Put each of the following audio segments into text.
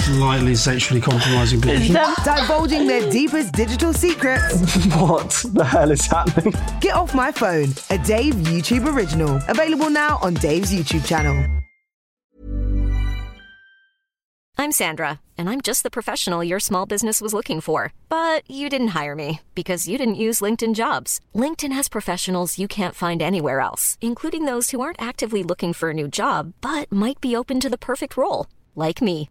Slightly sexually compromising position. Divulging their deepest digital secrets. What the hell is happening? Get Off My Phone, a Dave YouTube original. Available now on Dave's YouTube channel. I'm Sandra, and I'm just the professional your small business was looking for. But you didn't hire me because you didn't use LinkedIn jobs. LinkedIn has professionals you can't find anywhere else, including those who aren't actively looking for a new job but might be open to the perfect role, like me.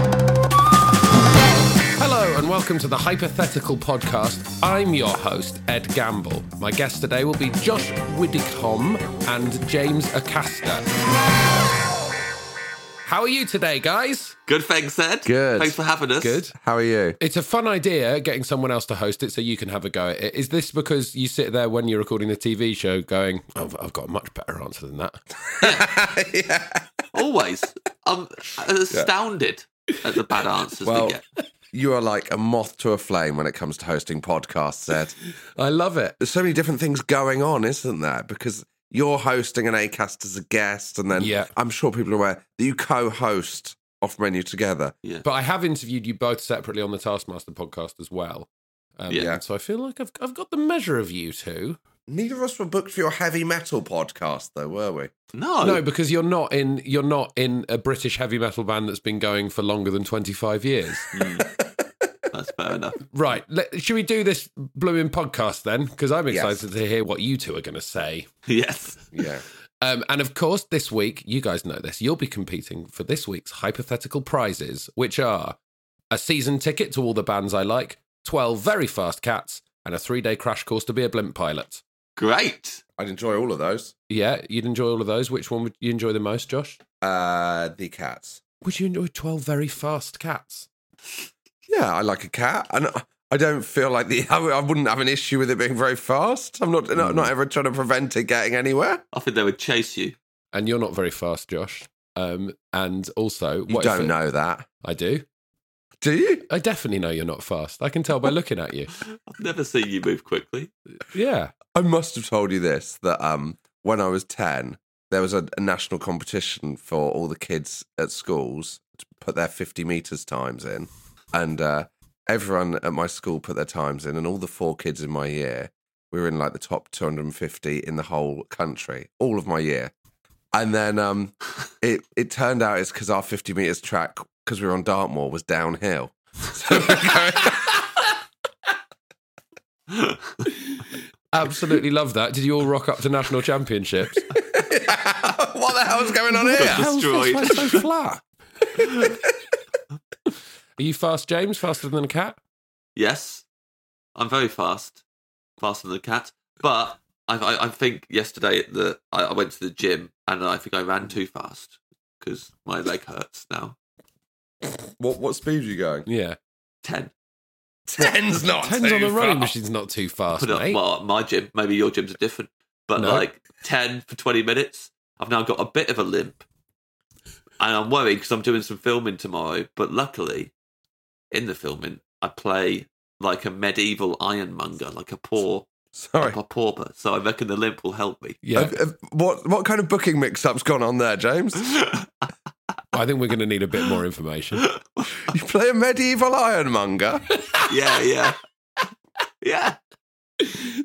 Hello and welcome to the Hypothetical Podcast. I'm your host, Ed Gamble. My guests today will be Josh Widdicombe and James Acaster. How are you today, guys? Good, thanks, Ed. Good. Thanks for having us. Good. How are you? It's a fun idea getting someone else to host it so you can have a go at it. Is this because you sit there when you're recording the TV show going, oh, I've got a much better answer than that? yeah. Always. I'm astounded at the bad answers Well, we get. You are like a moth to a flame when it comes to hosting podcasts, Ed. I love it. There's so many different things going on, isn't there? Because you're hosting an ACAST as a guest, and then Yeah. I'm sure people are aware that you co-host off menu together. Yeah. But I have interviewed you both separately on the Taskmaster podcast as well. Um, Yeah. So I feel like I've, I've got the measure of you two. Neither of us were booked for your heavy metal podcast, though, were we? No. No, because you're not in you're not in a British heavy metal band that's been going for longer than 25 years. That's fair enough. right. Let, should we do this blooming podcast then? Because I'm Yes. excited to hear what you two are going to say. Yes. Yeah. Um, and of course, this week, you guys know this, you'll be competing for this week's hypothetical prizes, which are a season ticket to all the bands I like, 12 very fast cats, and a three day crash course to be a blimp pilot. Great. I'd enjoy all of those. Yeah, you'd enjoy all of those. Which one would you enjoy the most, Josh? Uh, the cats. Would you enjoy 12 very fast cats? Yeah, I like a cat, and I- I don't feel like the I, I wouldn't have an issue with it being very fast. I'm not not, not ever trying to prevent it getting anywhere. I think they would chase you. And you're not very fast, Josh. Um, and also, You what if don't it- know that, I do. Do you? I definitely know you're not fast. I can tell by looking at you. I've never seen you move quickly. Yeah. I must have told you this that um, when I was 10, there was a, a national competition for all the kids at schools to put their 50 meters times in. And uh, everyone at my school put their times in, and all the four kids in my year, we were in like the top 250 in the whole country, all of my year. And then um, it, it turned out it's because our 50 meters track, because we were on Dartmoor, was downhill. So going. Absolutely love that. Did you all rock up to national championships? what the hell's going on here? Destroyed. How's this? So flat? Are you fast, James? Faster than a cat? Yes. I'm very fast. Faster than a cat. But I, I, I think yesterday that I, I went to the gym and I think I ran too fast because my leg hurts now. What what speed are you going? Yeah. 10. Ten's not Tens too on the running far. machine's not too fast, Put up mate. well, my gym. Maybe your gyms are different. But No. like 10 for 20 minutes. I've now got a bit of a limp. And I'm worried because I'm doing some filming tomorrow. But luckily, in the filming, I play like a medieval ironmonger, like a poor, Sorry. a pauper. So I reckon the limp will help me. Yeah. Have- have- what what kind of booking mix up's gone on there, James? I think we're going to need a bit more information. you play a medieval ironmonger? yeah, yeah. Yeah.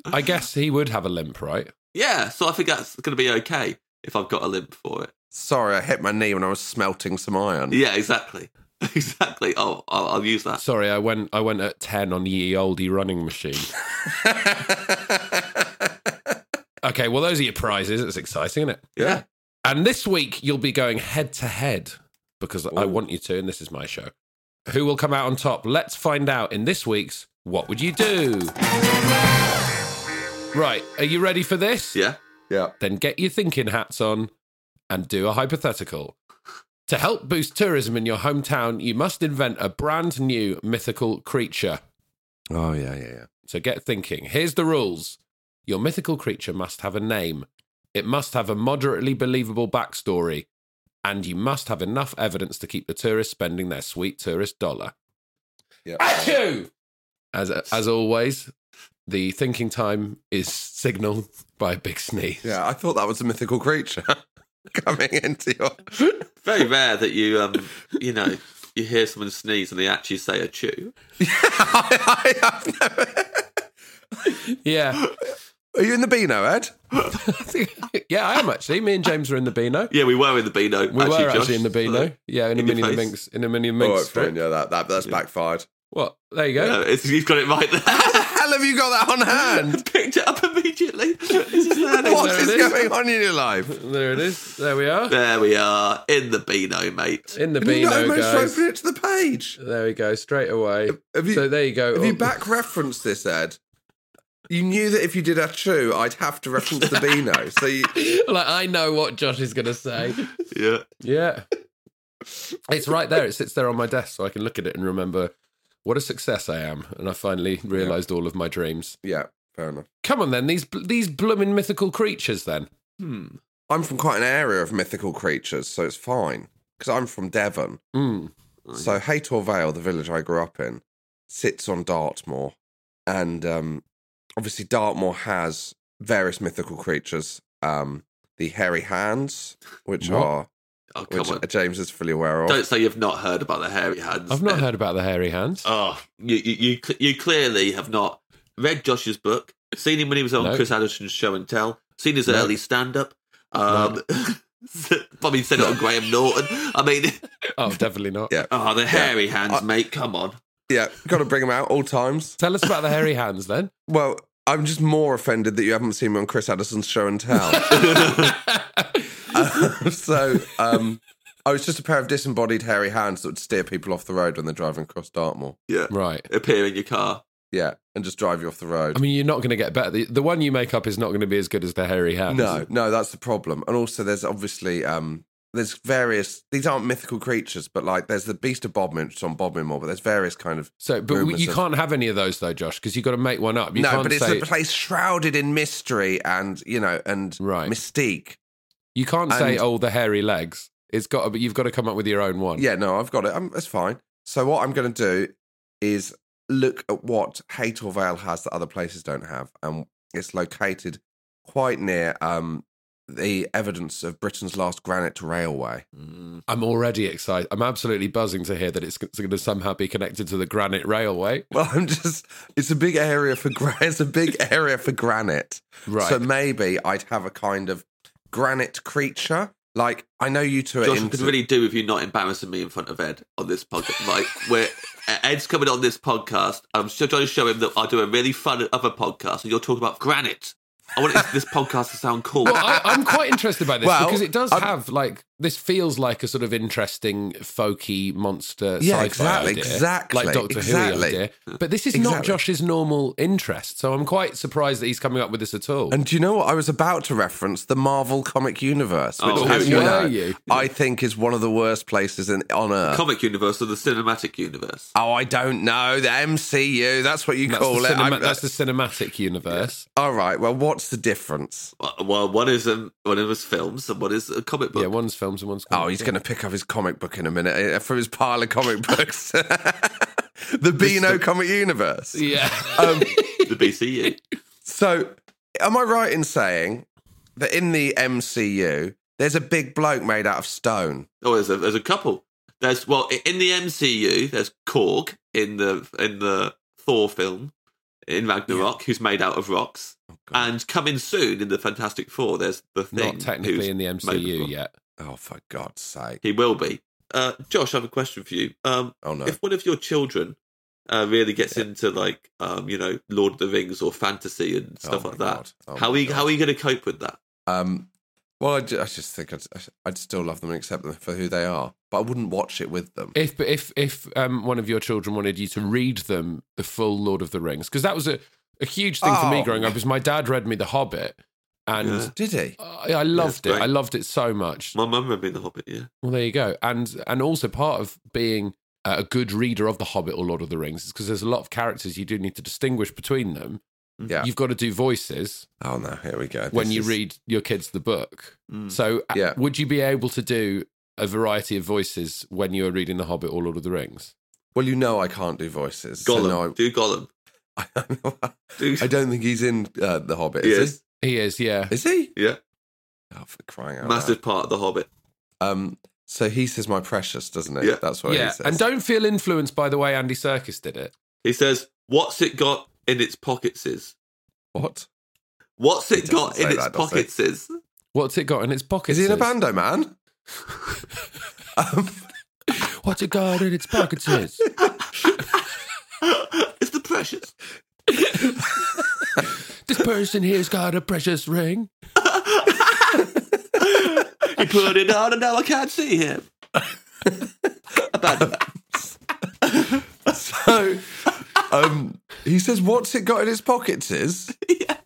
I guess he would have a limp, right? Yeah, so I think that's going to be okay if I've got a limp for it. Sorry, I hit my knee when I was smelting some iron. Yeah, exactly. Exactly. Oh, I'll, I'll use that. Sorry, I went I went at ten on ye oldie running machine. okay, well those are your prizes. It's exciting, isn't it? Yeah. And this week you'll be going head to head because I want you to, and this is my show. Who will come out on top? Let's find out in this week's What Would You Do? Right, are you ready for this? Yeah. Yeah. Then get your thinking hats on and do a hypothetical. To help boost tourism in your hometown, you must invent a brand new mythical creature. Oh yeah, yeah, yeah. So get thinking. Here's the rules your mythical creature must have a name, it must have a moderately believable backstory, and you must have enough evidence to keep the tourists spending their sweet tourist dollar. Yeah. Achoo! As, as always, the thinking time is signaled by a big sneeze. Yeah, I thought that was a mythical creature coming into your. Very rare that you, um, you know, you hear someone sneeze and they actually say a chew. I, have never. Yeah. Are you in the Beano, Ed? yeah, I am actually. Me and James are in the Beano. Yeah, we were in the Beano. We actually, were Josh. actually in the Beano. Yeah, in a In your mini the face. minx. In a mini All minx right, fine. Yeah, that, that that's backfired. What? There you go. Yeah, it's, you've got it right there. How the hell have you got that on hand? Picked it up immediately. This is. What There is it is. going on in your life? There it is. There we are. There we are in the Beano, mate. In the Have you Beano, almost guys. opened it to the page? There we go. Straight away. Have you, so there you go. have you Oh, back referenced this, Ed? You knew that if you did a chew, I'd have to reference the Beano. So you, like I know what Josh is going to say. Yeah. Yeah. It's right there. It sits there on my desk so I can look at it and remember what a success I am. And I finally realized all of my dreams. yeah, fair enough. Come on then, these these blooming mythical creatures then. Hmm. I'm from quite an area of mythical creatures, so it's fine because I'm from Devon. Mm. So Haytor Vale, the village I grew up in, sits on Dartmoor, and um, obviously Dartmoor has various mythical creatures. Um, the hairy hands, which What? are Oh, which on. James is fully aware of. Don't say you've not heard about the hairy hands. I've not Ed. heard about the hairy hands. Oh, you, you, you, you clearly have not read Josh's book, seen him when he was on No. Chris Addison's show and tell, seen his No. early stand up. Um, probably said it on Graham Norton. I mean, Oh, definitely not. Yeah, oh, the hairy hands, I- mate. Come on. yeah, got to bring them out all times. Tell us about the hairy hands then. Well, I'm just more offended that you haven't seen me on Chris Addison's show and tell. Uh, so, um, I was just a pair of disembodied hairy hands that would steer people off the road when they're driving across Dartmoor. Yeah. right. Appear in your car. Yeah, and just drive you off the road. I mean, you're not going to get better. The, the one you make up is not going to be as good as the hairy hands. no, no, that's the problem. And also, there's obviously um, there's various. These aren't mythical creatures, but like there's the Beast of Bodmin, which is on Bodmin but there's various kind of. So, but you of- can't have any of those though, Josh, because you've got to make one up. You no, but it's say a place shrouded in mystery and you know and Right. mystique. you can't say and- oh the hairy legs. It's got, to, but you've got to come up with your own one. Yeah, no, I've got it. Um, that's fine. So what I'm going to do is look at what Haytor Vale has that other places don't have, and it's located quite near um, the evidence of Britain's last granite railway. Mm. I'm already excited. I'm absolutely buzzing to hear that it's going to somehow be connected to the Granite Railway. Well, I'm just—it's a big area for gra- it's a big area for granite. Right. So maybe I'd have a kind of granite creature. Like I know you two are Josh, I into could really do with you not embarrassing me in front of Ed on this podcast. Like, where Ed's coming on this podcast, I'm still trying to show him that I do a really fun other podcast, and you're talking about granite. I want this podcast to sound cool. Well, I, I'm quite interested by this Well, because it does I'm- have like this feels like a sort of interesting folky monster Yeah, sci-fi exactly, idea, exactly, like Doctor exactly. Who idea. But this is not Josh's normal interest, so I'm quite surprised that he's coming up with this at all. And do you know what I was about to reference? The Marvel comic universe, which, Oh, as you know, you? I think is one of the worst places in, on earth. Comic universe or the cinematic universe? oh, I don't know. The MCU, that's what you that's, call it. cinema- uh, that's the cinematic universe. All right, well, what's the difference? Well, one is um, one of his films, and one is a comic book. Yeah, one's films and one's. Oh, he's going to pick up his comic book in a minute eh, from his pile of comic books. the Beano comic universe. Yeah. Um, the BCU. so, am I right in saying that in the MCU, there's a big bloke made out of stone? Oh, there's a there's a couple. There's well in the MCU. There's Korg in the in the Thor film. in Ragnarok, who's made out of rocks. Oh, And coming soon in the Fantastic Four, there's the thing. Not technically in the MCU yet. Oh, for God's sake! He will be. Uh, Josh, I have a question for you. Um, Oh no! If one of your children uh, really gets into like, um, you know, Lord of the Rings or fantasy and stuff Oh like that, Oh how my are you, God. how are you going to cope with that? Um, well, I, ju- I just think I'd, I'd still love them and accept them for who they are, but I wouldn't watch it with them. If if if um, one of your children wanted you to read them the full Lord of the Rings, because that was a, a huge thing for me Oh. growing up. Is my dad read me The Hobbit, and Yeah. Did he? I, I loved Yeah, it. I loved it so much. My mum read me The Hobbit, yeah. Well, there you go. And and also part of being a good reader of The Hobbit or Lord of the Rings is because there's a lot of characters you do need to distinguish between them. Yeah. You've got to do voices Oh no! Here we go. when you is- read your kids the book. Mm. So, uh, Yeah. would you be able to do a variety of voices when you are reading The Hobbit or Lord of the Rings? Well, you know I can't do voices. so Gollum. no, Do Gollum. I, Do... I don't think he's in uh, the Hobbit. He Is is. He is, yeah. Is he? Yeah. Oh, for crying out Massive part of The Hobbit. Um, so he says, "My precious," doesn't he? Yeah. That's what yeah, he says. and don't feel influenced by the way Andy Serkis did it. He says, What's it got in its pockets is? what? What's it got in its that, pockets is? What's it got in its pockets? Is he in a is? bando, man? um, What's it got in its pockets? is? it's the precious. this person here's got a precious ring. He put it on and now I can't see him. About so, um, he says, "What's it got in his pockets?" Is Yeah.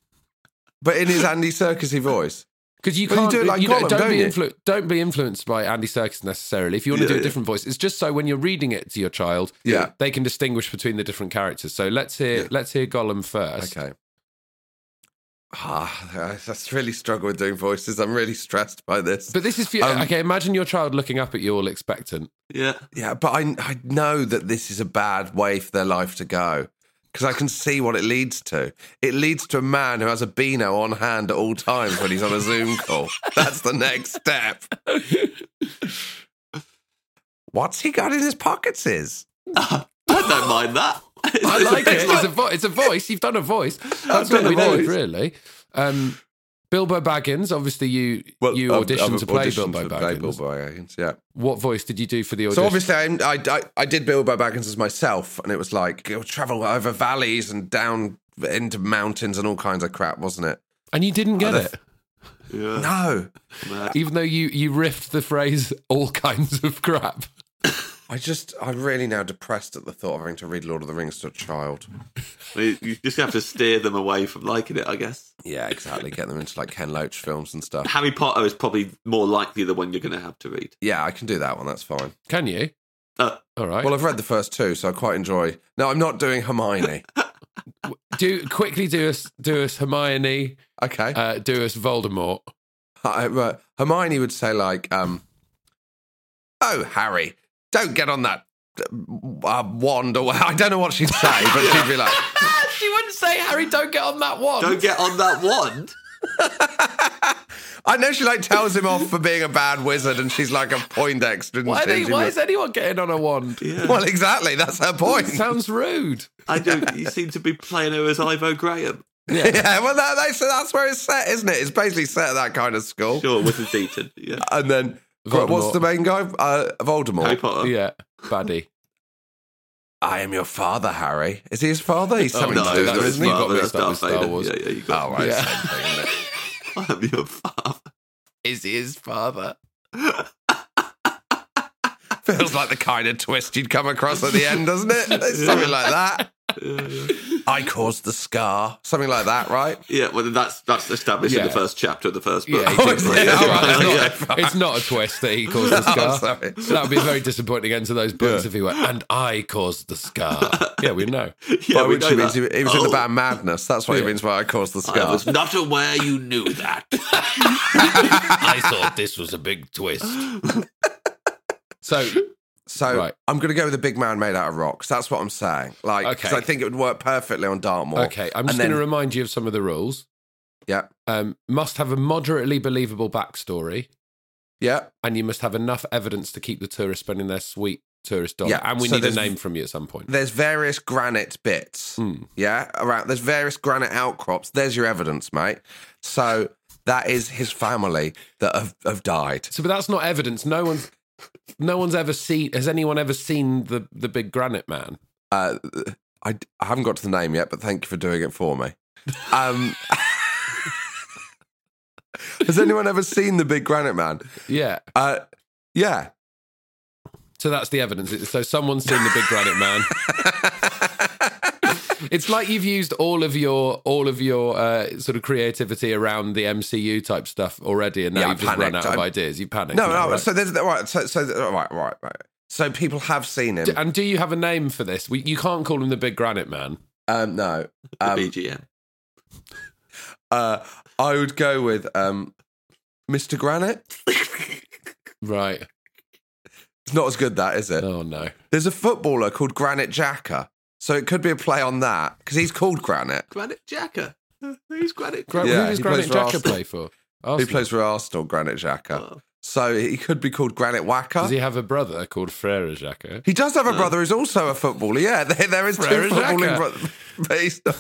but in his Andy Circusy voice. Because you Well, you can't do it like you know, Gollum, don't, don't be you? influ- don't be influenced by Andy Serkis necessarily. If you want to Yeah, do a yeah. different voice, it's just so when you're reading it to your child, Yeah. they can distinguish between the different characters. So let's hear Yeah. let's hear Gollum first. Okay. Ah, I just really struggle with doing voices. I'm really stressed by this. But this is for you. Um, okay, imagine your child looking up at you all expectant. Yeah. Yeah, but I I know that this is a bad way for their life to go because I can see what it leads to. It leads to a man who has a Beano on hand at all times when he's on a Zoom call. That's the next step. What's he got in his pockets? Is I don't mind that. I like it. It's a, vo- it's a voice. You've done a voice. That's done what we a need, really. Um, Bilbo Baggins. Obviously, you you I've- auditioned I've to play auditioned Bilbo to play Baggins. Bilbo Baggins, yeah. What voice did you do for the audition? So obviously, I, I, I, I did Bilbo Baggins as myself, and it was like you'll travel over valleys and down into mountains and all kinds of crap, wasn't it? and you didn't get it, Yeah. No, man. even though you you riffed the phrase "all kinds of crap." I just I'm really now depressed at the thought of having to read Lord of the Rings to a child. You you just have to steer them away from liking it, I guess. Yeah, exactly. Get them into like Ken Loach films and stuff. Harry Potter is probably more likely the one you're going to have to read. Yeah, I can do that one. That's fine. Can you? Uh, All right. Well, I've read the first two, so I quite enjoy. No, I'm not doing Hermione. do quickly do us do us Hermione, Okay. uh, do us Voldemort. I, uh, Hermione would say like, um, "Oh, Harry, don't get on that uh, wand." Or I don't know what she'd say, but she'd be like, she wouldn't say, "Harry, don't get on that one." don't get on that wand. I know she like tells him off for being a bad wizard, and she's like a Poindexter. and Why, they, why is anyone getting on a wand? Yeah. Well, exactly. That's her point. Sounds rude. I do. You seem to be playing her as Ivo Graham. yeah, yeah, well, that, that's, that's where it's set, isn't it? It's basically set at that kind of school. Sure, Wizard Deaton. Yeah. And then, Voldemort. what's the main guy? Uh, Voldemort. Harry Potter. Yeah, baddie. I am your father, Harry. Is he his father? He's Oh, something no, to do with that's him, his isn't he? father. Father, mixed that's up with Darth Star Vader. Wars. Yeah, yeah, you got Oh, right. Yeah. Same thing. I'm your father. Is he his father? Feels like the kind of twist you'd come across at the end, doesn't it? It's Something like that. Yeah, yeah. I caused the scar. Something like that, right? Yeah, well, that's that's established in the first chapter of the first book. Yeah, Oh, did. is it? That's Oh, right. right. It's, Yeah, not, it's not a twist that he caused the Oh, scar. sorry. that would be a very disappointing end to those books Yeah. if he went, and I caused the scar. yeah, we know. Yeah, by we which know he means that. he, he was in the Oh, band Madness. That's what he means by I caused the scar. I scar. was not aware you knew that. I thought this was a big twist. So, So Right. I'm going to go with a big man made out of rocks. That's what I'm saying. Like, because Okay. I think it would work perfectly on Dartmoor. okay, I'm just going to remind you of some of the rules. Yeah, Um, must have a moderately believable backstory, yeah. and you must have enough evidence to keep the tourists spending their sweet tourist dollar, Yeah, and we so need a name from you at some point. There's various granite bits. Hmm. Yeah, around. There's various granite outcrops. There's your evidence, mate. So that is his family that have, have died. So, but that's not evidence. No one's, no one's ever seen. Has anyone ever seen the the big granite man? Uh, I, I haven't got to the name yet, but thank you for doing it for me. Um, has anyone ever seen the big granite man? Yeah. Uh, yeah. So that's the evidence. So someone's seen the big granite man. it's like you've used all of your all of your uh, sort of creativity around the MCU type stuff already, and now Yeah, you've just run panicked. out of ideas. You panicked. No, now, no. right? So there's right. So so right, right, right. So people have seen him. D- and do you have a name for this? We, you can't call him the big granite man. Um, no. The Um, BGM. uh, I would go with um, Mr. Granite. Right. It's not as good, that is it? Oh no. There's a footballer called Granit Xhaka, so it could be a play on that because he's called Granite. Granit Xhaka. Who's Granite Gra- Yeah, who does he Granite plays for Xhaka Arsenal. play for? He plays for Arsenal, Granit Xhaka. Oh. So he could be called Granite Whacker. Does He, he have a brother called Frere Jacker? He does have a brother who's also a footballer. Yeah, there, there is two Frere footballing Xhaka. brothers, but he's not,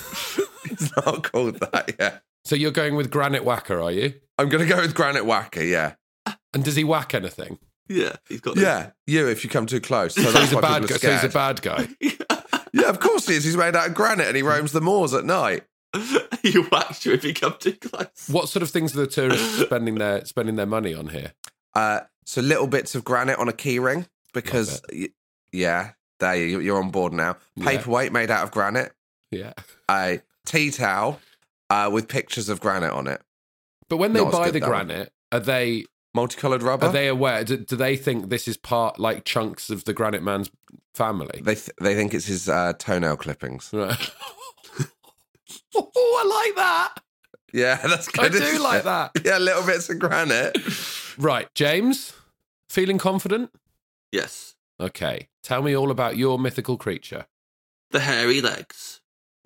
he's not called that yet. So you're going with Granite Whacker, are you? I'm going to go with Granite Whacker. Yeah, And does he whack anything? Yeah, he's got. yeah, you if you come too close. So So he's a bad people guy. So he's a bad guy. Yeah, of course he is. He's made out of granite and he roams the moors at night. you whacked you if you come too close. What sort of things are the tourists spending their spending their money on here? Uh, so little bits of granite on a keyring because, y- yeah, there you, you're on board now. Yeah. Paperweight made out of granite. Yeah. A tea towel uh, with pictures of granite on it. But when they Not buy the that one. granite, are they Multicolored rubber. are they aware? Do, do they think this is part like chunks of the Granite Man's family? They th- they think it's his uh, toenail clippings. Right. oh, I like that. Yeah, that's good. I do like that. Yeah, little bits of granite. Right, James, feeling confident? Yes, Okay, tell me all about your mythical creature. the hairy legs.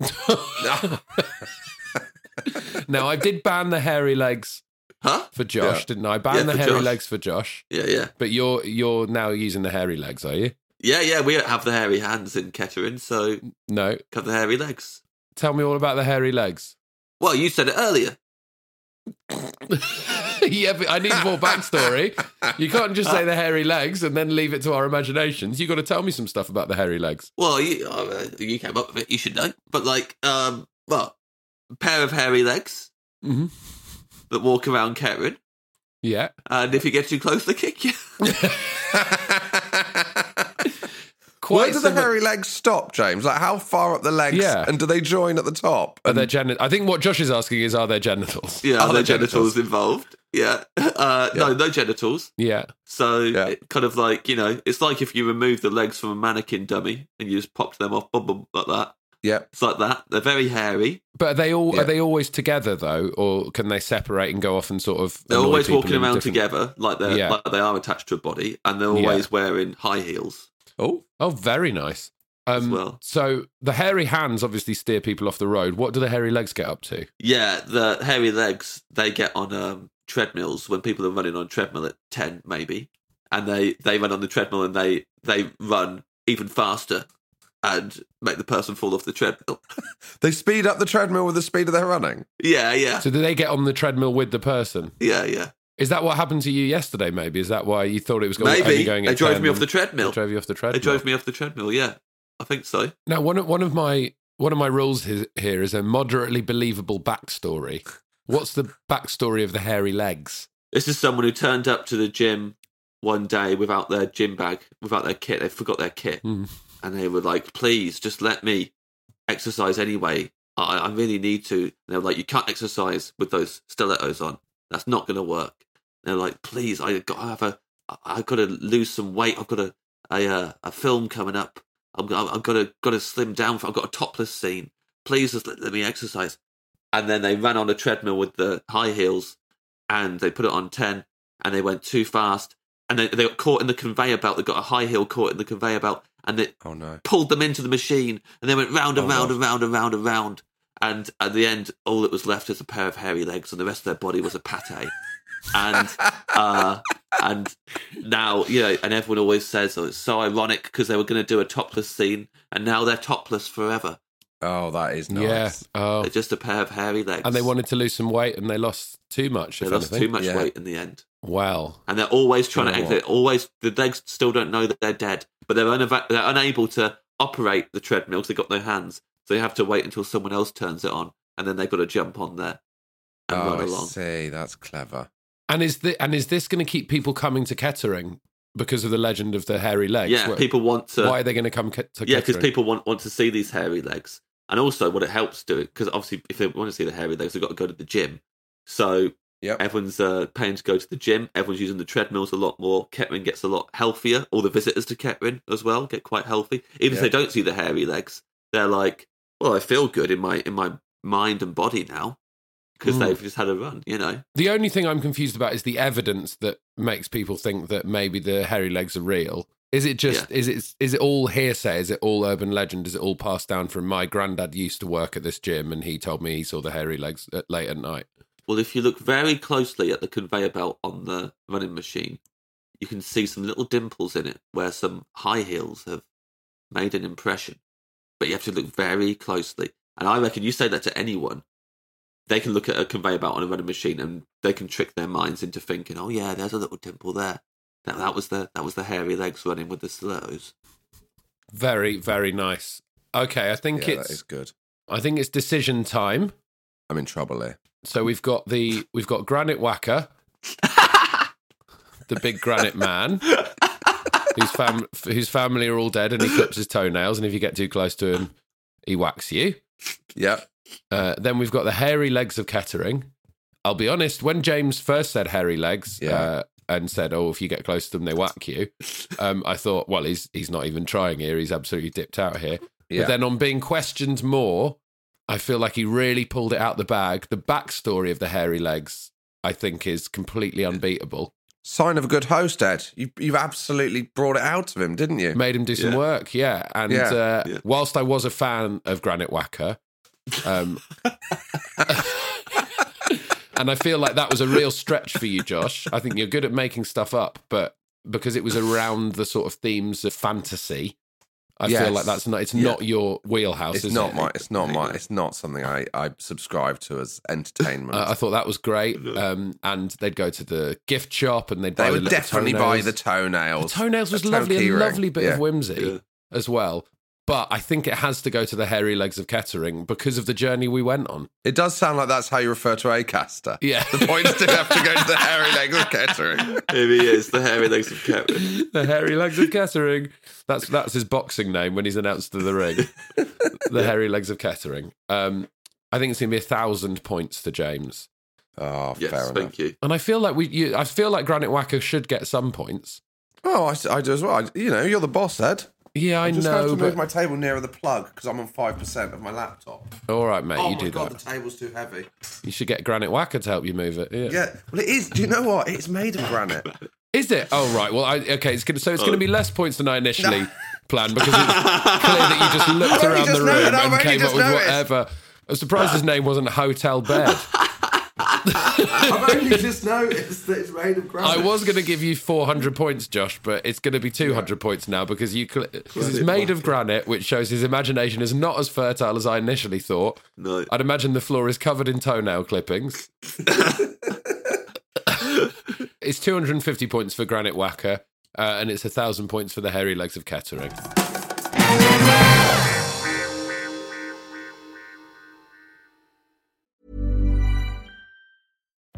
now, I did ban the hairy legs Huh? for Josh, Yeah. didn't I? Banned Yeah, the hairy Josh. legs for Josh, Yeah, yeah, but you're you're now using the hairy legs, are you? yeah, yeah. We don't have the hairy hands in Kettering, so No. cut the hairy legs. Tell me all about the hairy legs. Well, you said it earlier. yeah, but I need more backstory. You can't just say the hairy legs and then leave it to our imaginations. You got to tell me some stuff about the hairy legs. Well, you uh, you came up with it. You should know. But like, um, well, a pair of hairy legs Mm-hmm. That walk around Kettering, Yeah. and if you get too close, they kick you. Where do the hairy legs stop, James? Like how far up the legs? Yeah. And do they join at the top? Are And- there geni- I think what Josh is asking is, are there genitals? yeah, Are no there genitals, genitals? involved. Yeah, uh, no, no genitals. Yeah. So Yeah. it kind of like you know, it's like if you remove the legs from a mannequin dummy and you just popped them off, boom, boom, like that. Yeah. It's like that. They're very hairy. But are they all Yeah. are they always together though, or can they separate and go off and sort of? They're always walking around different- together, like they are Yeah. like they are attached to a body, and they're Yeah. always wearing high heels. Oh, Oh, very nice. Um, well. So the hairy hands obviously steer people off the road. What do the hairy legs get up to? Yeah, the hairy legs they get on um, treadmills when people are running on treadmill at ten, maybe, and they they run on the treadmill and they they run even faster and make the person fall off the treadmill. they speed up the treadmill with the speed of their running. yeah, yeah, So do they get on the treadmill with the person? yeah, yeah. Is that what happened to you yesterday? Maybe is that why you thought it was going, only Maybe going? they at drove 10 me off the treadmill. They drove you off the treadmill. They drove me off the treadmill. Yeah, I think so. Now, one of one of my one of my rules here is a moderately believable backstory. What's the backstory of the hairy legs? This is someone who turned up to the gym one day without their gym bag, without their kit. They forgot their kit, Mm. And they were like, "Please, just let me exercise anyway. I, I really need to." And they were like, "You can't exercise with those stilettos on. That's not going to work." And they're like, "Please, I got to have a. I- I've got to lose some weight. I've got a a, uh, a film coming up. I'm, I've got to got to slim down. I've got a topless scene. Please, just let, let me exercise." And then they ran on a treadmill with the high heels, and they put it on ten, and they went too fast, and they, they got caught in the conveyor belt. They got a high heel caught in the conveyor belt, and it Oh no. pulled them into the machine, and they went round and Oh, round God. and round and round and round. And at the end, all that was left is a pair of hairy legs, and the rest of their body was a pate. and uh, and now you know, and everyone always says, "Oh, it's so ironic because they were going to do a topless scene, and now they're topless forever. Oh, that is Yeah. nice. Oh. They're just a pair of hairy legs." And they wanted to lose some weight and they lost too much. They if lost anything. too much Yeah. weight in the end, Wow. and they're always trying You to. exit. They're always the legs still don't know that they're dead, but they're unava- they're unable to operate the treadmill because they've got no hands. So they have to wait until someone else turns it on, and then they've got to jump on there and Oh, run I along. see. That's clever. And is the and is this going to keep people coming to Kettering because of the legend of the hairy legs? Yeah, Wh- people want to. Why are they going to come ke- to Yeah, because people want, want to see these hairy legs. And also, what it helps do it, because obviously, if they want to see the hairy legs, they've got to go to the gym. So Yep. everyone's uh, paying to go to the gym. Everyone's using the treadmills a lot more. Kettering gets a lot healthier. All the visitors to Kettering as well get quite healthy. Even if they don't see the hairy legs, they're like, well, I feel good in my in my mind and body now because Mm. they've just had a run, you know? The only thing I'm confused about is the evidence that makes people think that maybe the hairy legs are real. Is it just is it is it all hearsay? Is it all urban legend? Is it all passed down from my granddad used to work at this gym and he told me he saw the hairy legs at, late at night? Well, if you look very closely at the conveyor belt on the running machine, you can see some little dimples in it where some high heels have made an impression. But you have to look very closely. And I reckon you say that to anyone, they can look at a conveyor belt on a running machine and they can trick their minds into thinking, "Oh yeah, there's a little dimple there. That that was the that was the hairy legs running with the slows." Very very nice. Okay, I think Yeah, it's is good. I think it's decision time. I'm in trouble here. So we've got the we've got Granite Whacker, the big granite man, whose fam whose family are all dead, and he clips his toenails, and if you get too close to him, he whacks you. Yep. Uh, then we've got the hairy legs of Kettering. I'll be honest, when James first said hairy legs Yeah. uh, and said, "Oh, if you get close to them, they whack you," um, I thought, well, he's he's not even trying here. He's absolutely dipped out here. Yeah. But then on being questioned more, I feel like he really pulled it out the bag. The backstory of the hairy legs, I think, is completely unbeatable. Sign of a good host, Ed. You, you've absolutely brought it out of him, didn't you? Made him do some Yeah. work, yeah. And Yeah. uh, Yeah. whilst I was a fan of Granite Whacker, um, and I feel like that was a real stretch for you, Josh. I think you're good at making stuff up, but because it was around the sort of themes of fantasy, I Yes. feel like that's not. It's not your wheelhouse. It's is not it? my. It's not my. It's not something I, I subscribe to as entertainment. Uh, I thought that was great. Um, and they'd go to the gift shop and they'd buy they the would little definitely buy the toenails. The toenails was A lovely, a lovely bit Yeah. of whimsy Yeah. as well. But I think it has to go to the hairy legs of Kettering because of the journey we went on. It does sound like that's how you refer to Acaster. Yeah. The points do have to go to the hairy legs of Kettering. Here he is, the hairy legs of Kettering. the hairy legs of Kettering. That's that's his boxing name when he's announced to the ring. the hairy legs of Kettering. Um, I think it's going to be a thousand points to James, Oh, Yes, fair enough. thank you. and I feel like we. You, I feel like Granite Whacker should get some points. Oh, I, I do as well. I, you know, you're the boss, Ed. Yeah, I I just have know, to but move my table nearer the plug because I'm on five percent of my laptop. all right, mate, oh you my do god, that. the table's too heavy. You should get Granite Whacker to help you move it. Yeah. Yeah, well, it is. Do you know what? It's made of granite. Is it? Oh right. Well, I, okay. It's gonna, so it's going Oh. to be less points than I initially planned because it's clear that you just looked around just the room I've and came up with noticed. whatever. I'm surprised his name wasn't Hotel Bed. I've only just noticed that it's made of granite. I was going to give you 400 points, Josh, but it's going to be 200 points now because you cl- because it's made of granite, which shows his imagination is not as fertile as I initially thought. No. I'd imagine the floor is covered in toenail clippings. it's 250 points for Granite Whacker, uh, and it's 1,000 points for the hairy legs of Kettering.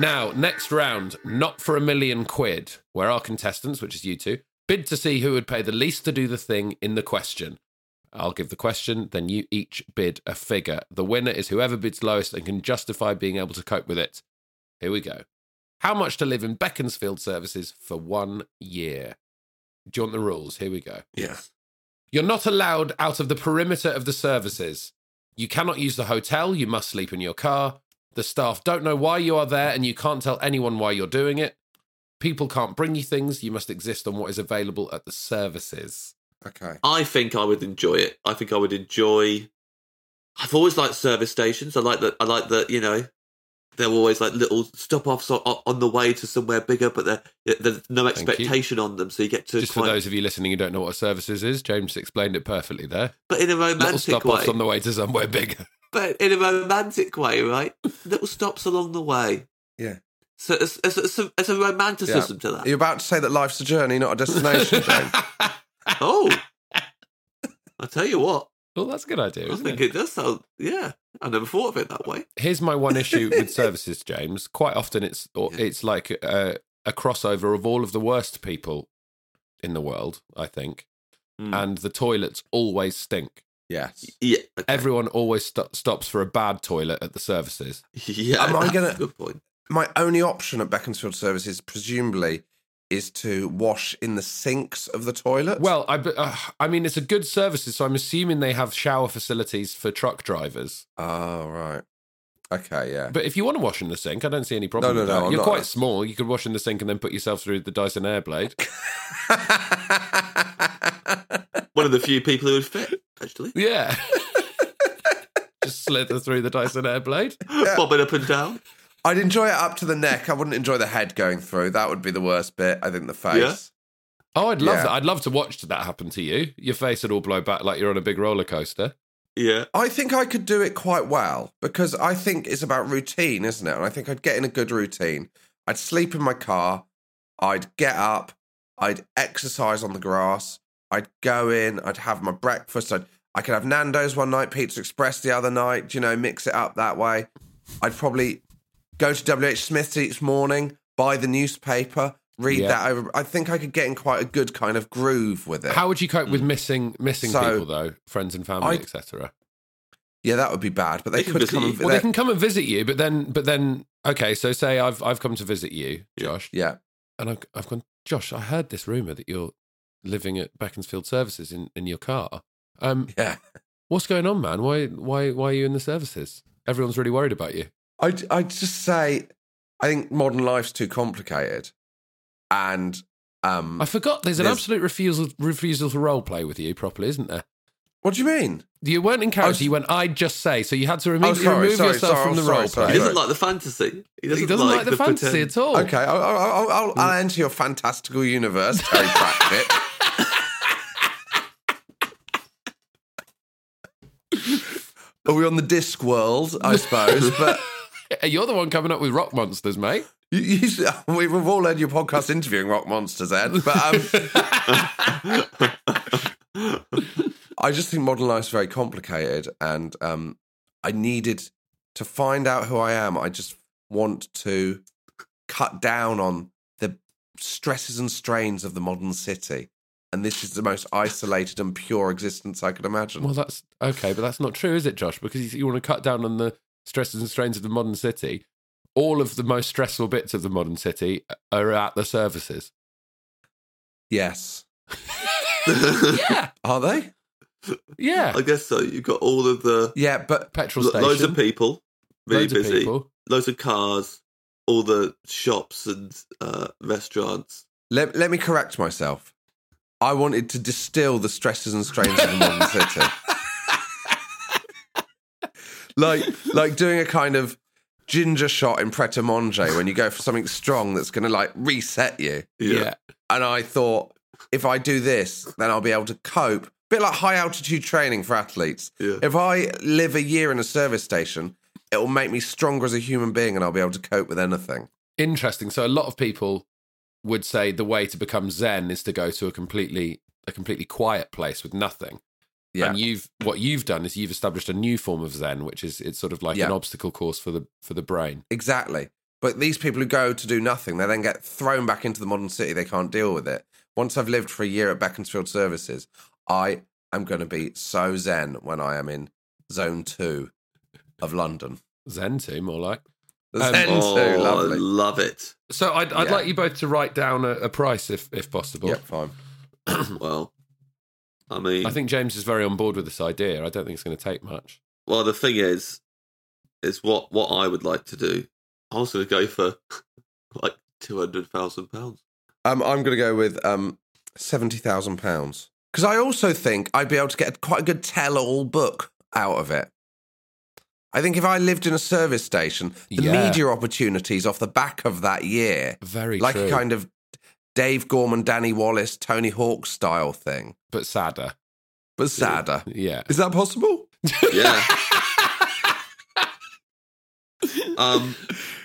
Now, next round, not for a million quid, where our contestants, which is you two, bid to see who would pay the least to do the thing in the question. I'll give the question, then you each bid a figure. The winner is whoever bids lowest and can justify being able to cope with it. Here we go. How much to live in Beaconsfield services for one year? Do you want the rules? Here we go. Yes. You're not allowed out of the perimeter of the services. You cannot use the hotel. You must sleep in your car. The staff don't know why you are there, and you can't tell anyone why you're doing it. People can't bring you things. You must exist on what is available at the services. Okay. I think I would enjoy it. I think I would enjoy. I've always liked service stations. I like that. I like that. You know, they're always like little stop offs on, on the way to somewhere bigger, but there's no expectation on them, so you get to Just quite, for those of you listening who don't know what a services is, James explained it perfectly there. but in a Little romantic stop way. offs on the way to somewhere bigger. But in a romantic way, right? little stops along the way. Yeah. So it's, it's, it's, a, it's a romanticism to that. You're about to say that life's a journey, not a destination, James? Oh, I tell you what, Well, that's a good idea, I isn't think it? it does sound. Yeah, I never thought of it that way. Here's my one issue with services, James. Quite often, it's or it's like a, a crossover of all of the worst people in the world. I think, Hmm. and the toilets always stink. Yes. Yeah, okay. Everyone always sto- stops for a bad toilet at the services. yeah. Am I that's gonna- a good point? My only option at Beaconsfield Services, presumably, is to wash in the sinks of the toilet. Well, I, uh, I mean, it's a good services, so I'm assuming they have shower facilities for truck drivers. Oh, right. Okay, yeah. But if you want to wash in the sink, I don't see any problem. No, no, with no. I'm You're not- quite small. You could wash in the sink and then put yourself through the Dyson Airblade. One of the few people who would fit, actually. yeah. Just slither through the Dyson Airblade. Bobbing up and down. I'd enjoy it up to the neck. I wouldn't enjoy the head going through. That would be the worst bit. I think the face. Yeah. Oh, I'd love Yeah. that. I'd love to watch that happen to you. Your face would all blow back like you're on a big roller coaster. Yeah. I think I could do it quite well because I think it's about routine, isn't it? And I think I'd get in a good routine. I'd sleep in my car. I'd get up. I'd exercise on the grass. I'd go in. I'd have my breakfast. I'd, I could have Nando's one night, Pizza Express the other night, you know, mix it up that way. I'd probably go to WH Smith's each morning, buy the newspaper, read Yeah. that over. I think I could get in quite a good kind of groove with it. How would you cope with missing missing So, people though, friends and family, etc.? yeah, that would be bad, but they, They could come and Well, they can come and visit you, but then, but then, okay. So, say I've I've come to visit you, Josh, Yeah. and I've I've gone, Josh. I heard this rumor that you're living at Beaconsfield Services in, in your car. Um, Yeah. what's going on, man? Why why why are you in the services? Everyone's really worried about you. I'd, I'd just say, I think modern life's too complicated. And um, I forgot. There's an There's- absolute refusal refusal to role play with you properly, isn't there? what do you mean? You weren't in character. Oh, you went. I'd just say. So you had to immediately sorry, remove sorry, yourself sorry, from the sorry, role sorry, play. He doesn't like the fantasy. He doesn't, He doesn't like, the, fantasy pretend. at all. Okay, I'll, I'll, I'll, I'll, I'll enter your fantastical universe, Terry Pratchett. Are we on the Discworld, I suppose? But You're the one coming up with rock monsters, mate. you, you, we've all heard your podcast interviewing rock monsters, Ed. But um, I just think modern life's very complicated, and um, I needed to find out who I am. I just want to cut down on the stresses and strains of the modern city. And this is the most isolated and pure existence I could imagine. Well, that's okay, but that's not true, is it, Josh? Because you want to cut down on the stresses and strains of the modern city. All of the most stressful bits of the modern city are at the services. yes. yeah, Are they? Yeah. I guess so. You've got all of the Yeah, but Petrol lo- station. loads of people, really loads of busy, people. loads of cars, all the shops and uh, restaurants. let, let me correct myself. I wanted to distill the stresses and strains of the modern city. like like doing a kind of ginger shot in Pret a Manger when you go for something strong that's going to like reset you. Yeah. And I thought if I do this, then I'll be able to cope. A bit like high altitude training for athletes. Yeah. If I live a year in a service station, it will make me stronger as a human being and I'll be able to cope with anything. Interesting. So a lot of people would say the way to become Zen is to go to a completely a completely quiet place with nothing. Yeah. And you've what you've done is you've established a new form of Zen, which is it's sort of like Yeah. an obstacle course for the for the brain. Exactly. But these people who go to do nothing, they then get thrown back into the modern city. They can't deal with it. Once I've lived for a year at Beaconsfield Services, I am going to be so zen when I am in zone two of London. Zen too, more like. Um, zen oh, two, I lovely. love it. So I'd, I'd Yeah. like you both to write down a, a price if if possible. Yeah, fine. Well, I mean, I think James is very on board with this idea. I don't think it's going to take much. well, the thing is, is what what I would like to do. I was going to go for like two hundred thousand pounds. Um, I'm going to go with um, seventy thousand pounds because I also think I'd be able to get quite a good tell-all book out of it. I think if I lived in a service station, the Yeah. media opportunities off the back of that year, Very like true. a kind of Dave Gorman, Danny Wallace, Tony Hawk style thing, but sadder. but sadder. Yeah. Is that possible? Yeah. um.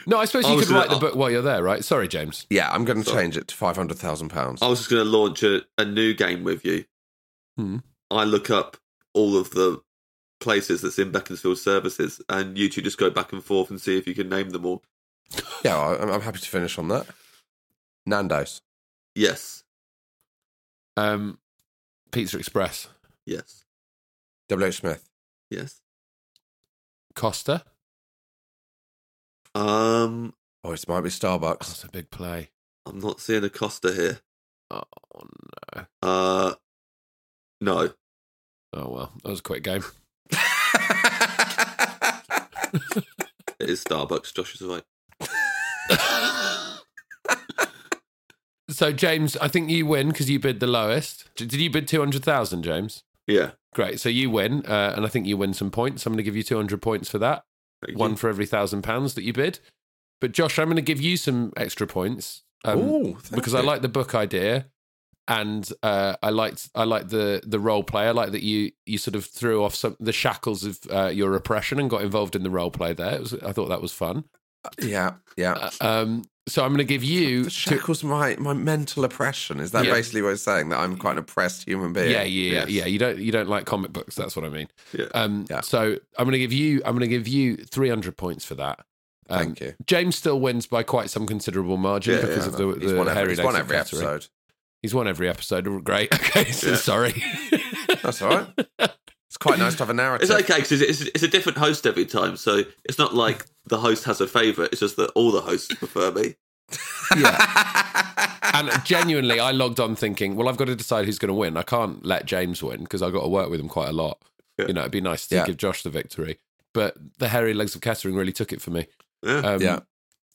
No, I suppose I you was could gonna- write the book while you're there, right? Sorry, James. Yeah, I'm going to change it to five hundred thousand pounds. I was just going to launch a, a new game with you. Hmm. I look up all of the places that's in Beaconsfield services, and you two just go back and forth and see if you can name them all. Yeah, I- I'm, I'm happy to finish on that. Nando's. Yes, Um, Pizza Express, yes, W. H. Smith. yes. Costa. Um, Oh, it might be Starbucks. That's a big play. I'm not seeing a Costa here. Oh no. Uh, no. Oh well, that was a quick game. It is Starbucks. Josh is right. So James, I think you win because you bid the lowest. Did you bid two hundred thousand, James? Yeah. Great. So you win, uh, and I think you win some points. I'm going to give you two hundred points for that. Thank One you. for every thousand pounds that you bid. But Josh, I'm going to give you some extra points um, Ooh, because I like the book idea, and uh, I liked I like the the role play. I like that you you sort of threw off some the shackles of uh, your oppression and got involved in the role play. There, it was, I thought that was fun. Yeah, yeah. Uh, um, so I'm going to give you the shackles my my mental oppression. Is that Yeah. basically what it's saying? That I'm quite an oppressed human being. Yeah, yeah, Yes. yeah. You don't you don't like comic books. That's what I mean. Yeah. Um, Yeah. So I'm going to give you I'm going to give you 300 points for that. Um, Thank you. James still wins by quite some considerable margin Yeah, because of the, He's the won hairy every, he's won every episode. He's won every episode. Great. Okay. So Yeah. sorry. That's all right. It's quite nice to have a narrative. It's okay because it's, it's a different host every time, so it's not like the host has a favourite. It's just that all the hosts prefer me. yeah. And genuinely, I logged on thinking, well, I've got to decide who's going to win. I can't let James win because I've got to work with him quite a lot. Yeah. You know, it'd be nice to Yeah. give Josh the victory. But the hairy legs of Kettering really took it for me. Yeah. Um, Yeah.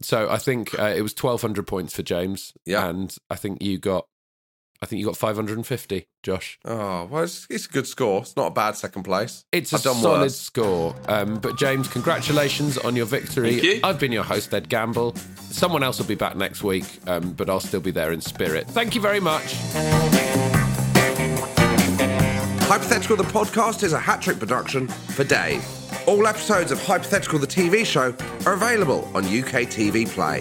So I think uh, it was twelve hundred points for James. Yeah. And I think you got, I think you got five hundred and fifty, Josh. Oh, well, it's, it's a good score. It's not a bad second place. It's a I've done solid worse. score. Um, but James, congratulations on your victory. Thank you. I've been your host, Ed Gamble. Someone else will be back next week, um, but I'll still be there in spirit. Thank you very much. Hypothetical the podcast is a hat trick production for Dave. All episodes of Hypothetical the TV show are available on UK TV Play.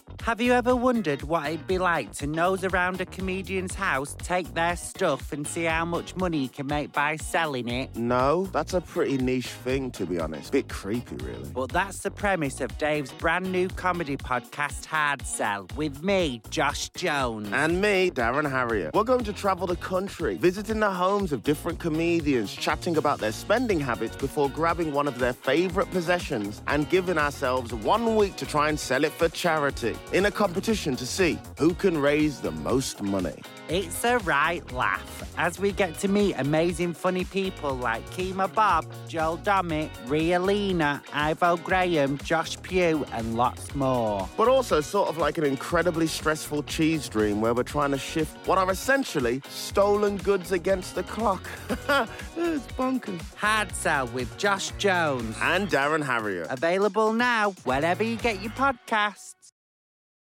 Have you ever wondered what it'd be like to nose around a comedian's house, take their stuff, and see how much money you can make by selling it? No, that's a pretty niche thing, to be honest. Bit creepy, really. But that's the premise of Dave's brand new comedy podcast, Hard Sell, with me, Josh Jones. And me, Darren Harriott. We're going to travel the country, visiting the homes of different comedians, chatting about their spending habits before grabbing one of their favourite possessions and giving ourselves one week to try and sell it for charity in a competition to see who can raise the most money. It's a right laugh as we get to meet amazing funny people like Kemah Bob, Joel Dommett, Ria Lina, Ivo Graham, Josh Pugh, and lots more. But also sort of like an incredibly stressful cheese dream where we're trying to shift what are essentially stolen goods against the clock. it's bonkers. Hard Sell with Josh Jones and Darren Harriott. Available now wherever you get your podcasts.